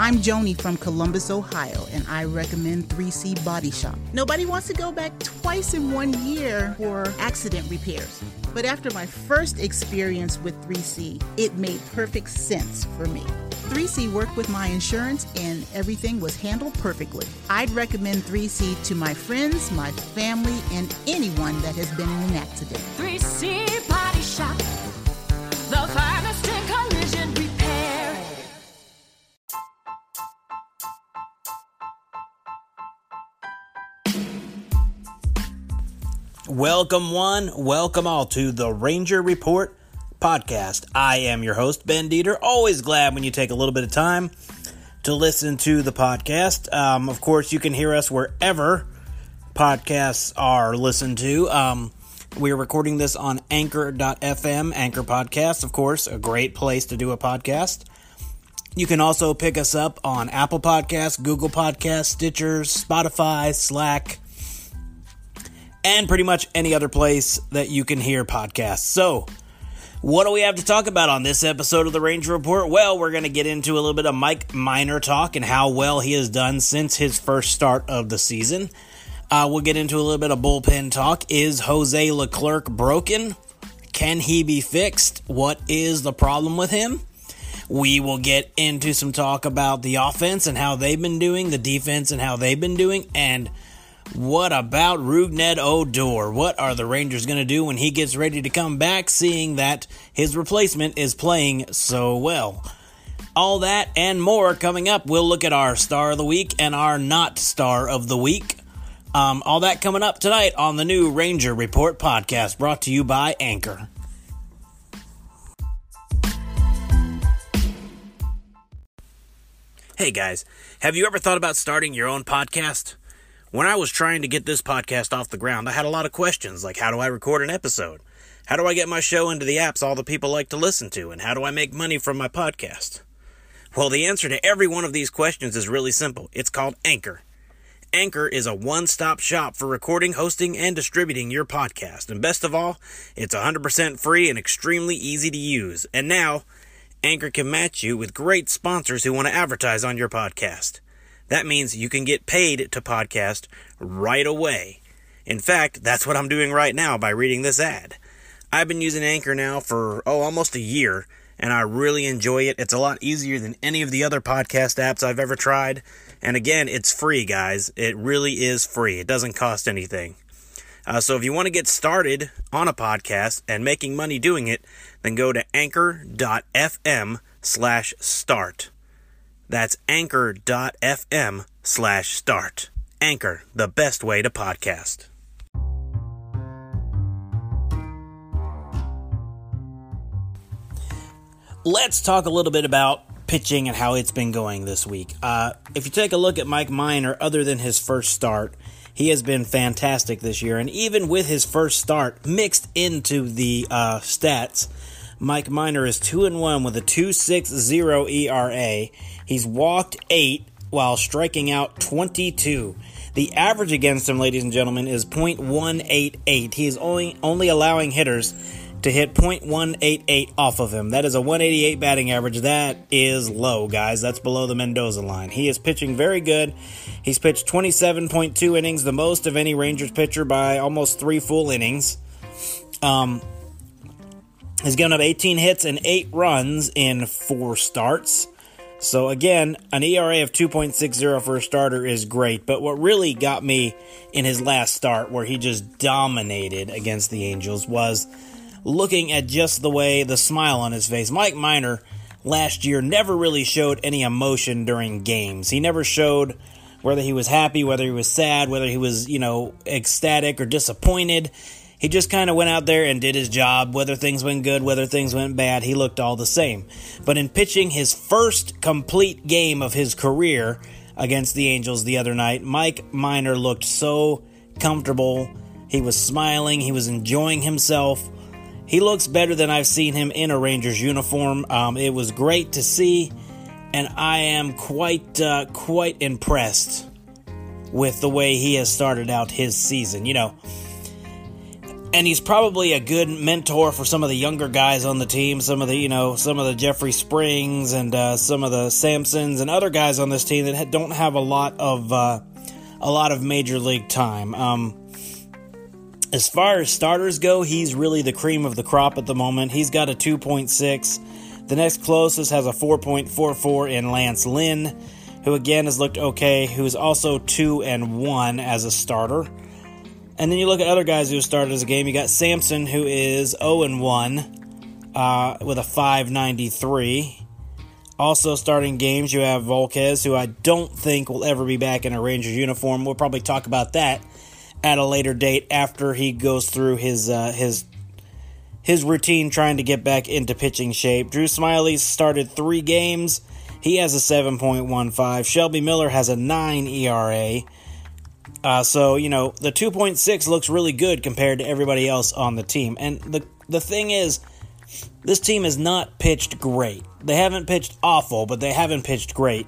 I'm Joni from Columbus, Ohio, and I recommend 3C Body Shop. Nobody wants to go back twice in one year for accident repairs. But after my first experience with 3C, it made perfect sense for me. 3C worked with my insurance and everything was handled perfectly. I'd recommend 3C to my friends, my family, and anyone that has been in an accident. 3C Body Shop, the Welcome, one, welcome all to the Ranger Report podcast. I am your host, Ben Dieter. Always glad when you take a little bit of time to listen to the podcast. Um, of course, you can hear us wherever podcasts are listened to. Um, we are recording this on anchor.fm, Anchor Podcast, of course, a great place to do a podcast. You can also pick us up on Apple Podcasts, Google Podcasts, Stitcher, Spotify, Slack, and pretty much any other place that you can hear podcasts. So, what do we have to talk about on this episode of the Ranger Report? Well, we're going to get into a little bit of Mike Minor talk and how well he has done since his first start of the season. Uh, we'll get into a little bit of bullpen talk. Is Jose Leclerc broken? Can he be fixed? What is the problem with him? We will get into some talk about the offense and how they've been doing, the defense and how they've been doing, and what about Rougned Odor? What are the Rangers going to do when he gets ready to come back, seeing that his replacement is playing so well? All that and more coming up. We'll look at our star of the week and our not star of the week. Um, all that coming up tonight on the new Ranger Report podcast brought to you by Anchor. Hey guys, have you ever thought about starting your own podcast? When I was trying to get this podcast off the ground, I had a lot of questions like how do I record an episode? How do I get my show into the apps all the people like to listen to? And how do I make money from my podcast? Well, the answer to every one of these questions is really simple. It's called Anchor. Anchor is a one stop shop for recording, hosting, and distributing your podcast. And best of all, it's 100% free and extremely easy to use. And now, Anchor can match you with great sponsors who want to advertise on your podcast. That means you can get paid to podcast right away. In fact, that's what I'm doing right now by reading this ad. I've been using Anchor now for, oh, almost a year, and I really enjoy it. It's a lot easier than any of the other podcast apps I've ever tried. And again, it's free, guys. It really is free. It doesn't cost anything. Uh, so if you want to get started on a podcast and making money doing it, then go to anchor.fm slash start. That's anchor.fm slash start. Anchor, the best way to podcast. Let's talk a little bit about pitching and how it's been going this week. Uh, if you take a look at Mike Minor, other than his first start, he has been fantastic this year. And even with his first start mixed into the uh, stats, Mike Minor is 2 and 1 with a 2.60 ERA. He's walked 8 while striking out 22. The average against him, ladies and gentlemen, is .188. He is only only allowing hitters to hit .188 off of him. That is a 188 batting average. That is low, guys. That's below the Mendoza line. He is pitching very good. He's pitched 27.2 innings, the most of any Rangers pitcher by almost three full innings. Um, He's given up 18 hits and 8 runs in 4 starts. So again, an ERA of 2.60 for a starter is great, but what really got me in his last start where he just dominated against the Angels was looking at just the way the smile on his face. Mike Minor last year never really showed any emotion during games. He never showed whether he was happy, whether he was sad, whether he was, you know, ecstatic or disappointed He just kind of went out there and did his job. Whether things went good, whether things went bad, he looked all the same. But in pitching his first complete game of his career against the Angels the other night, Mike Minor looked so comfortable. He was smiling, he was enjoying himself. He looks better than I've seen him in a Rangers uniform. Um, it was great to see, and I am quite uh, quite impressed with the way he has started out his season. You know, and he's probably a good mentor for some of the younger guys on the team. Some of the, you know, some of the Jeffrey Springs and uh, some of the Sampsons and other guys on this team that don't have a lot of uh, a lot of major league time. Um, as far as starters go, he's really the cream of the crop at the moment. He's got a 2.6. The next closest has a 4.44 in Lance Lynn, who again has looked okay, who's also 2 and 1 as a starter. And then you look at other guys who started as a game. You got Sampson, who is 0 and 1 uh, with a 593. Also starting games, you have Volquez, who I don't think will ever be back in a Rangers uniform. We'll probably talk about that at a later date after he goes through his uh, his his routine trying to get back into pitching shape. Drew Smyly started three games. He has a 7.15. Shelby Miller has a 9 ERA. Uh, so you know the 2.6 looks really good compared to everybody else on the team. And the the thing is, this team has not pitched great. They haven't pitched awful, but they haven't pitched great.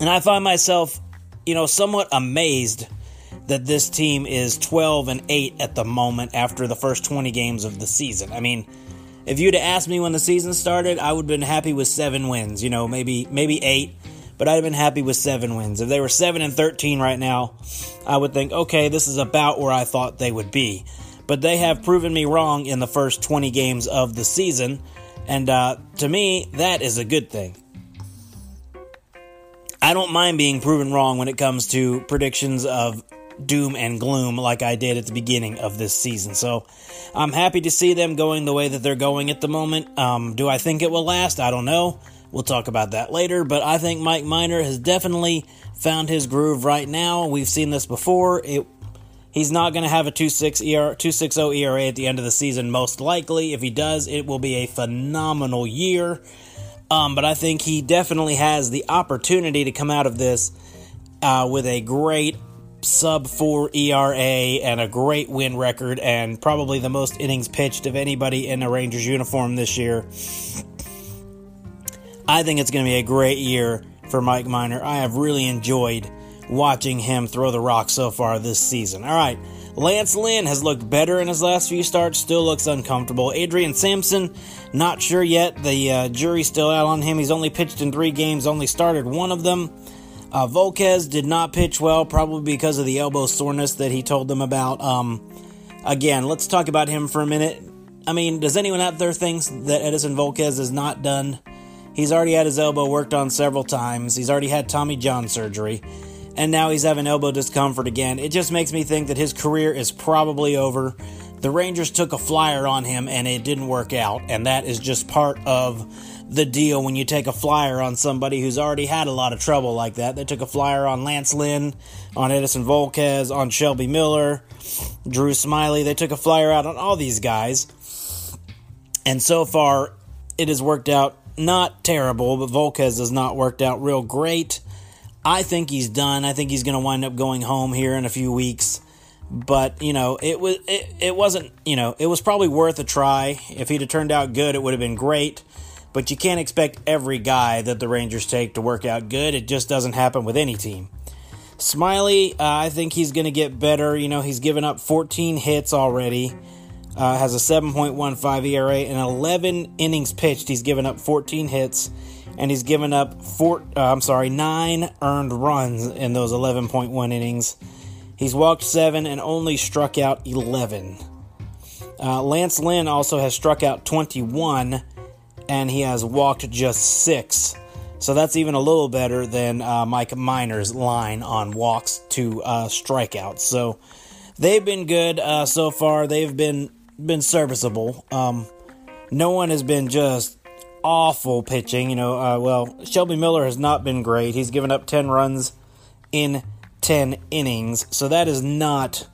And I find myself, you know, somewhat amazed that this team is 12 and 8 at the moment after the first 20 games of the season. I mean, if you'd have asked me when the season started, I would have been happy with 7 wins, you know, maybe maybe 8 but I'd have been happy with seven wins. If they were seven and thirteen right now, I would think, okay, this is about where I thought they would be. But they have proven me wrong in the first 20 games of the season, and uh, to me, that is a good thing. I don't mind being proven wrong when it comes to predictions of doom and gloom like I did at the beginning of this season. So I'm happy to see them going the way that they're going at the moment. Um, do I think it will last? I don't know. We'll talk about that later, but I think Mike Minor has definitely found his groove right now. We've seen this before. It, he's not going to have a 2.6 ER, 2.60 ERA at the end of the season, most likely. If he does, it will be a phenomenal year. Um, but I think he definitely has the opportunity to come out of this uh, with a great sub 4 ERA and a great win record and probably the most innings pitched of anybody in a Rangers uniform this year. I think it's going to be a great year for Mike Minor. I have really enjoyed watching him throw the rock so far this season. All right, Lance Lynn has looked better in his last few starts, still looks uncomfortable. Adrian Sampson, not sure yet. The uh, jury's still out on him. He's only pitched in three games, only started one of them. Uh, Volquez did not pitch well, probably because of the elbow soreness that he told them about. Um, again, let's talk about him for a minute. I mean, does anyone out there think that Edinson Volquez has not done He's already had his elbow worked on several times. He's already had Tommy John surgery. And now he's having elbow discomfort again. It just makes me think that his career is probably over. The Rangers took a flyer on him and it didn't work out. And that is just part of the deal when you take a flyer on somebody who's already had a lot of trouble like that. They took a flyer on Lance Lynn, on Edinson Volquez, on Shelby Miller, Drew Smyly. They took a flyer out on all these guys. And so far, it has worked out not terrible, but Volquez has not worked out real great. I think he's done. I think he's going to wind up going home here in a few weeks. But you know, it was it, it wasn't you know it was probably worth a try. If he'd have turned out good, it would have been great. But you can't expect every guy that the Rangers take to work out good. It just doesn't happen with any team. Smyly, uh, I think he's going to get better. You know, he's given up 14 hits already uh, has a 7.15 ERA and 11 innings pitched. He's given up 14 hits and he's given up four. Uh, I'm sorry, nine earned runs in those 11.1 innings. He's walked seven and only struck out 11. Uh, Lance Lynn also has struck out 21 and he has walked just six. So that's even a little better than uh, Mike Minor's line on walks to uh, strikeouts. So they've been good uh, so far. They've been been serviceable. Um, no one has been just awful pitching. You know, uh, well, Shelby Miller has not been great. He's given up 10 runs in 10 innings, so that is not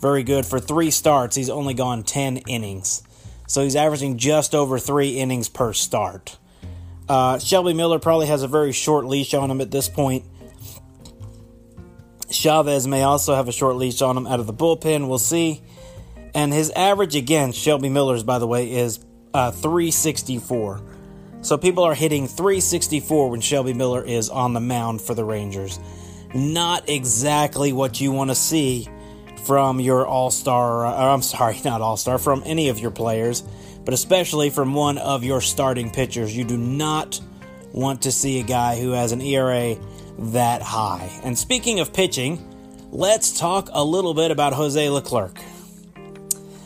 very good. For three starts, he's only gone 10 innings. So he's averaging just over three innings per start. Uh, Shelby Miller probably has a very short leash on him at this point. Chavez may also have a short leash on him out of the bullpen. We'll see. And his average against Shelby Miller's, by the way, is uh, 364. So people are hitting 364 when Shelby Miller is on the mound for the Rangers. Not exactly what you want to see from your all star, I'm sorry, not all star, from any of your players, but especially from one of your starting pitchers. You do not want to see a guy who has an ERA that high. And speaking of pitching, let's talk a little bit about Jose Leclerc.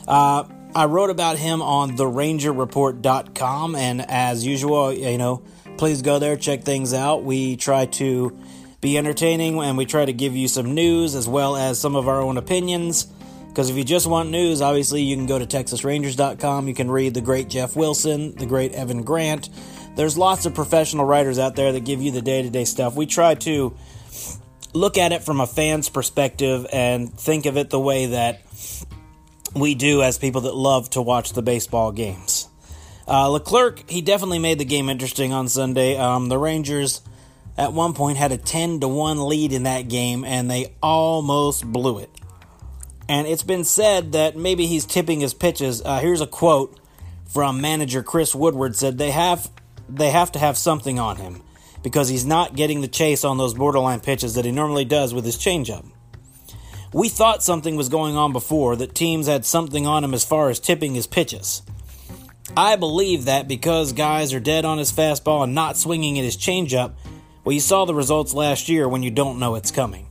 Uh, I wrote about him on therangerreport.com, and as usual, you know, please go there, check things out. We try to be entertaining and we try to give you some news as well as some of our own opinions. Because if you just want news, obviously you can go to TexasRangers.com. You can read the great Jeff Wilson, the great Evan Grant. There's lots of professional writers out there that give you the day to day stuff. We try to look at it from a fan's perspective and think of it the way that we do as people that love to watch the baseball games. Uh, Leclerc, he definitely made the game interesting on Sunday. Um, the Rangers at one point had a 10 to 1 lead in that game and they almost blew it. And it's been said that maybe he's tipping his pitches. Uh, here's a quote from manager Chris Woodward said they have they have to have something on him because he's not getting the chase on those borderline pitches that he normally does with his changeup. We thought something was going on before, that teams had something on him as far as tipping his pitches. I believe that because guys are dead on his fastball and not swinging at his changeup, well, you saw the results last year when you don't know it's coming.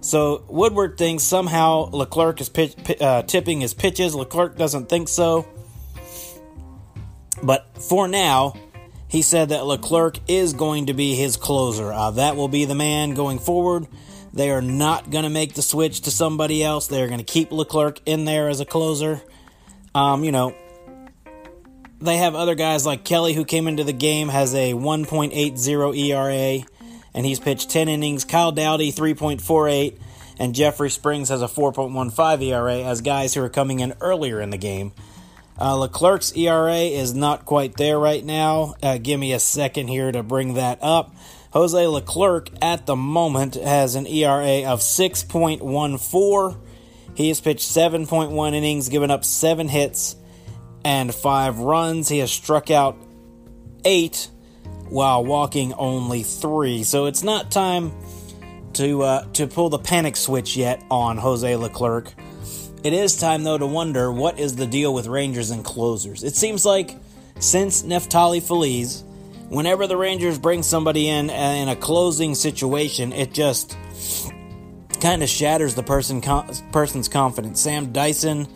So Woodward thinks somehow Leclerc is pitch, uh, tipping his pitches. Leclerc doesn't think so. But for now, he said that Leclerc is going to be his closer. Uh, that will be the man going forward. They are not going to make the switch to somebody else. They are going to keep Leclerc in there as a closer. Um, you know, they have other guys like Kelly, who came into the game, has a 1.80 ERA, and he's pitched 10 innings. Kyle Dowdy, 3.48, and Jeffrey Springs has a 4.15 ERA as guys who are coming in earlier in the game. Uh, Leclerc's ERA is not quite there right now. Uh, give me a second here to bring that up. Jose Leclerc at the moment has an ERA of 6.14. He has pitched 7.1 innings, given up 7 hits and 5 runs. He has struck out 8 while walking only 3. So it's not time to uh, to pull the panic switch yet on Jose Leclerc. It is time, though, to wonder what is the deal with Rangers and closers. It seems like since Neftali Feliz, whenever the Rangers bring somebody in uh, in a closing situation, it just kind of shatters the person person's confidence. Sam Dyson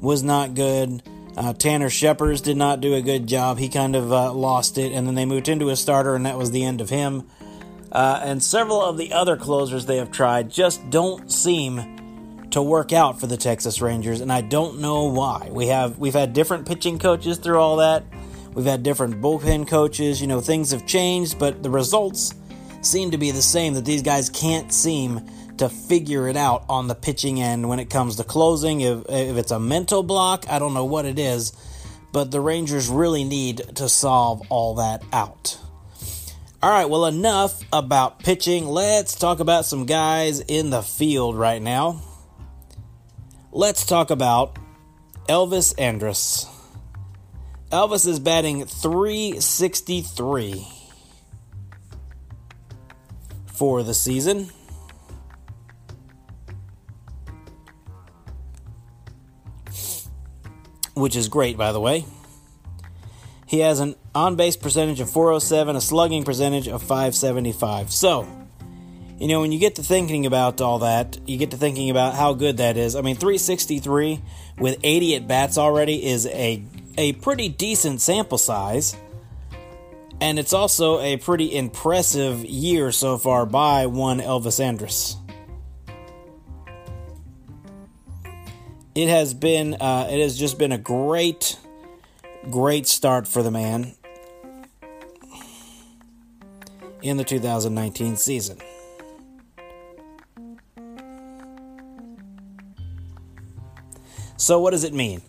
was not good. Uh, Tanner Scheppers did not do a good job. He kind of uh, lost it, and then they moved into a starter, and that was the end of him. Uh, and several of the other closers they have tried just don't seem to work out for the Texas Rangers, and I don't know why. We have we've had different pitching coaches through all that. We've had different bullpen coaches. You know, things have changed, but the results seem to be the same. That these guys can't seem to figure it out on the pitching end when it comes to closing. If if it's a mental block, I don't know what it is, but the Rangers really need to solve all that out. All right, well, enough about pitching. Let's talk about some guys in the field right now let's talk about Elvis Andrus. Elvis is batting 363 for the season. Which is great, by the way. He has an on base percentage of 407, a slugging percentage of 575. So, you know, when you get to thinking about all that, you get to thinking about how good that is. I mean, 363 with 80 at bats already is a a pretty decent sample size. And it's also a pretty impressive year so far by one Elvis Andrus. It has been, uh, it has just been a great, great start for the man in the 2019 season. So, what does it mean?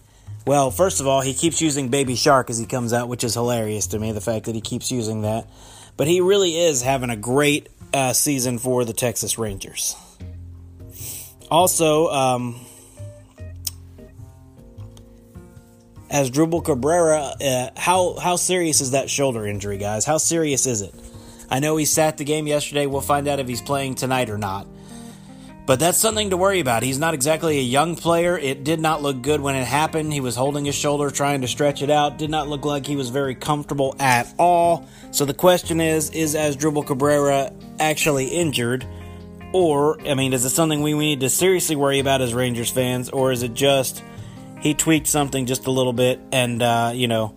Well, first of all, he keeps using Baby Shark as he comes out, which is hilarious to me, the fact that he keeps using that. But he really is having a great uh, season for the Texas Rangers. Also, um, Asdrubal Cabrera, uh, how how serious is that shoulder injury, guys? How serious is it? I know he sat the game yesterday. We'll find out if he's playing tonight or not. But that's something to worry about. He's not exactly a young player. It did not look good when it happened. He was holding his shoulder, trying to stretch it out. Did not look like he was very comfortable at all. So the question is is Asdrubal Cabrera actually injured? Or, I mean, is it something we need to seriously worry about as Rangers fans? Or is it just he tweaked something just a little bit and, uh, you know,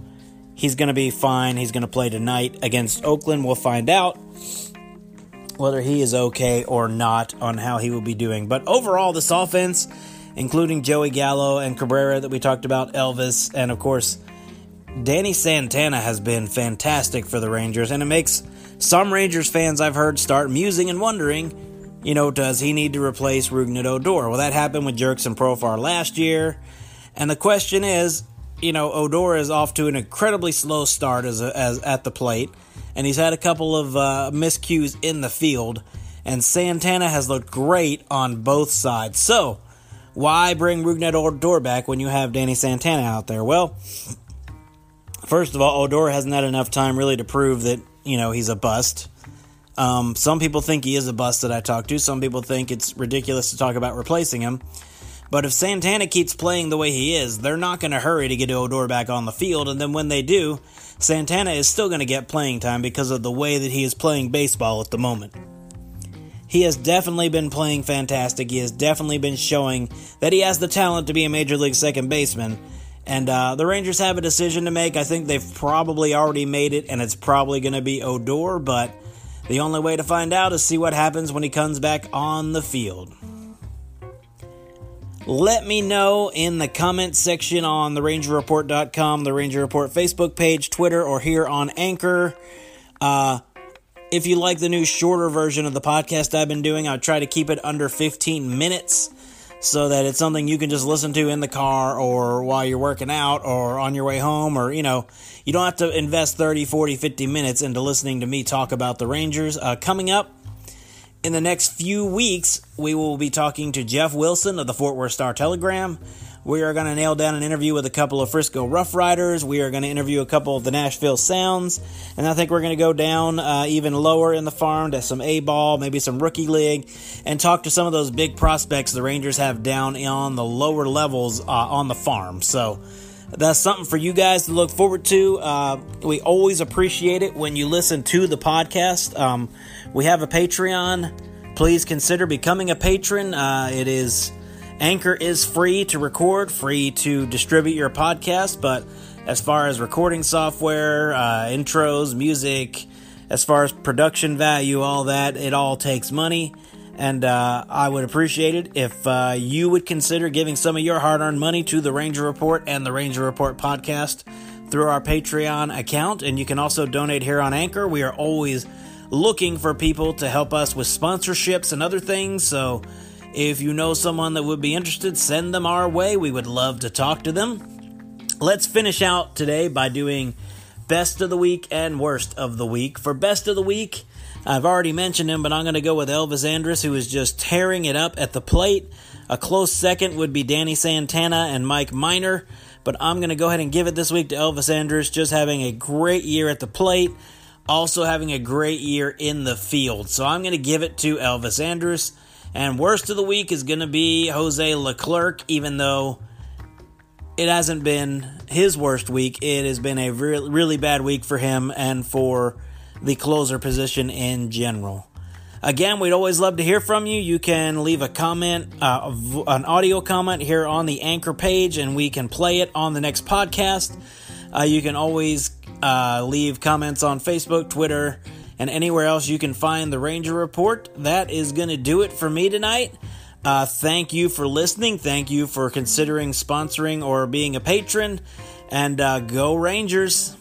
he's going to be fine. He's going to play tonight against Oakland. We'll find out whether he is okay or not on how he will be doing. But overall, this offense, including Joey Gallo and Cabrera that we talked about, Elvis, and of course, Danny Santana has been fantastic for the Rangers, and it makes some Rangers fans I've heard start musing and wondering, you know, does he need to replace Rougned Odor? Well, that happened with Jurickson Profar last year, and the question is, you know, Odor is off to an incredibly slow start as, a, as at the plate and he's had a couple of uh, miscues in the field. And Santana has looked great on both sides. So, why bring Rougned Odor back when you have Danny Santana out there? Well, first of all, Odor hasn't had enough time really to prove that, you know, he's a bust. Um, some people think he is a bust that I talked to. Some people think it's ridiculous to talk about replacing him. But if Santana keeps playing the way he is, they're not going to hurry to get Odor back on the field. And then when they do, Santana is still going to get playing time because of the way that he is playing baseball at the moment. He has definitely been playing fantastic. He has definitely been showing that he has the talent to be a major league second baseman. And uh, the Rangers have a decision to make. I think they've probably already made it, and it's probably going to be Odor, but the only way to find out is see what happens when he comes back on the field. Let me know in the comments section on therangerreport.com, the Ranger Report Facebook page, Twitter, or here on Anchor. Uh, if you like the new shorter version of the podcast I've been doing, I try to keep it under 15 minutes so that it's something you can just listen to in the car or while you're working out or on your way home or, you know, you don't have to invest 30, 40, 50 minutes into listening to me talk about the Rangers. Uh, coming up, in the next few weeks, we will be talking to Jeff Wilson of the Fort Worth Star Telegram. We are going to nail down an interview with a couple of Frisco Rough Riders. We are going to interview a couple of the Nashville Sounds. And I think we're going to go down uh, even lower in the farm to some A ball, maybe some rookie league, and talk to some of those big prospects the Rangers have down on the lower levels uh, on the farm. So that's something for you guys to look forward to. Uh, we always appreciate it when you listen to the podcast. Um, we have a Patreon. Please consider becoming a patron. Uh, it is Anchor is free to record, free to distribute your podcast, but as far as recording software, uh, intros, music, as far as production value, all that, it all takes money. And uh, I would appreciate it if uh, you would consider giving some of your hard earned money to the Ranger Report and the Ranger Report podcast through our Patreon account. And you can also donate here on Anchor. We are always looking for people to help us with sponsorships and other things. So if you know someone that would be interested, send them our way. We would love to talk to them. Let's finish out today by doing best of the week and worst of the week. For best of the week, I've already mentioned him, but I'm going to go with Elvis Andrus, who is just tearing it up at the plate. A close second would be Danny Santana and Mike Minor, but I'm going to go ahead and give it this week to Elvis Andrus, just having a great year at the plate, also having a great year in the field. So I'm going to give it to Elvis Andrus. And worst of the week is going to be Jose Leclerc, even though it hasn't been his worst week. It has been a really, really bad week for him and for the closer position in general. Again, we'd always love to hear from you. You can leave a comment, uh, an audio comment here on the Anchor page, and we can play it on the next podcast. Uh, you can always uh, leave comments on Facebook, Twitter, and anywhere else you can find the Ranger Report. That is going to do it for me tonight. Uh, thank you for listening. Thank you for considering sponsoring or being a patron. And uh, go Rangers.